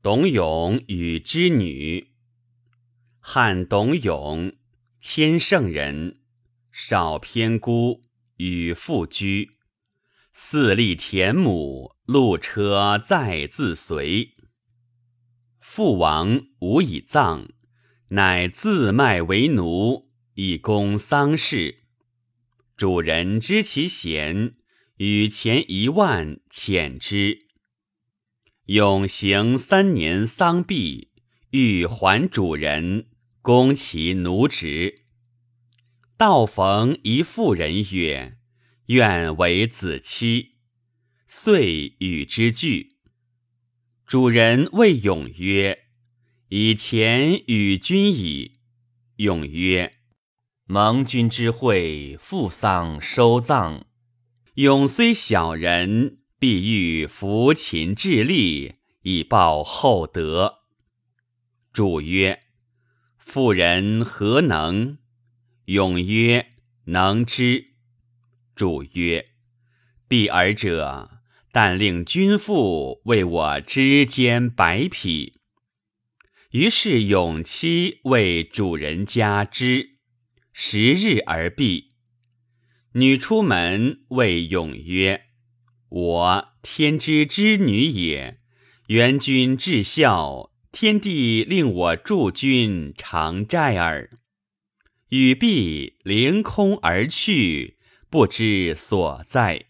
董永与之女。汉董永，千圣人，少偏孤，与父居。四立田亩，路车载自随。父亡，无以葬，乃自卖为奴，以供丧事。主人知其贤，与钱一万遣之。永行三年丧毕，欲还主人。攻其奴职，道逢一妇人曰：“愿为子妻。”遂与之俱。主人谓永曰：“以前与君矣。”永曰：“蒙君之惠，父丧收葬。永虽小人，必欲扶秦致力，以报厚德。”主曰。妇人何能？勇曰：“能之。”主曰：“必尔者，但令君父为我织间百匹。”于是勇妻为主人家织，十日而毕。女出门谓勇曰：“我天之之女也，元君至孝。”天地令我助君偿债耳。语毕，凌空而去，不知所在。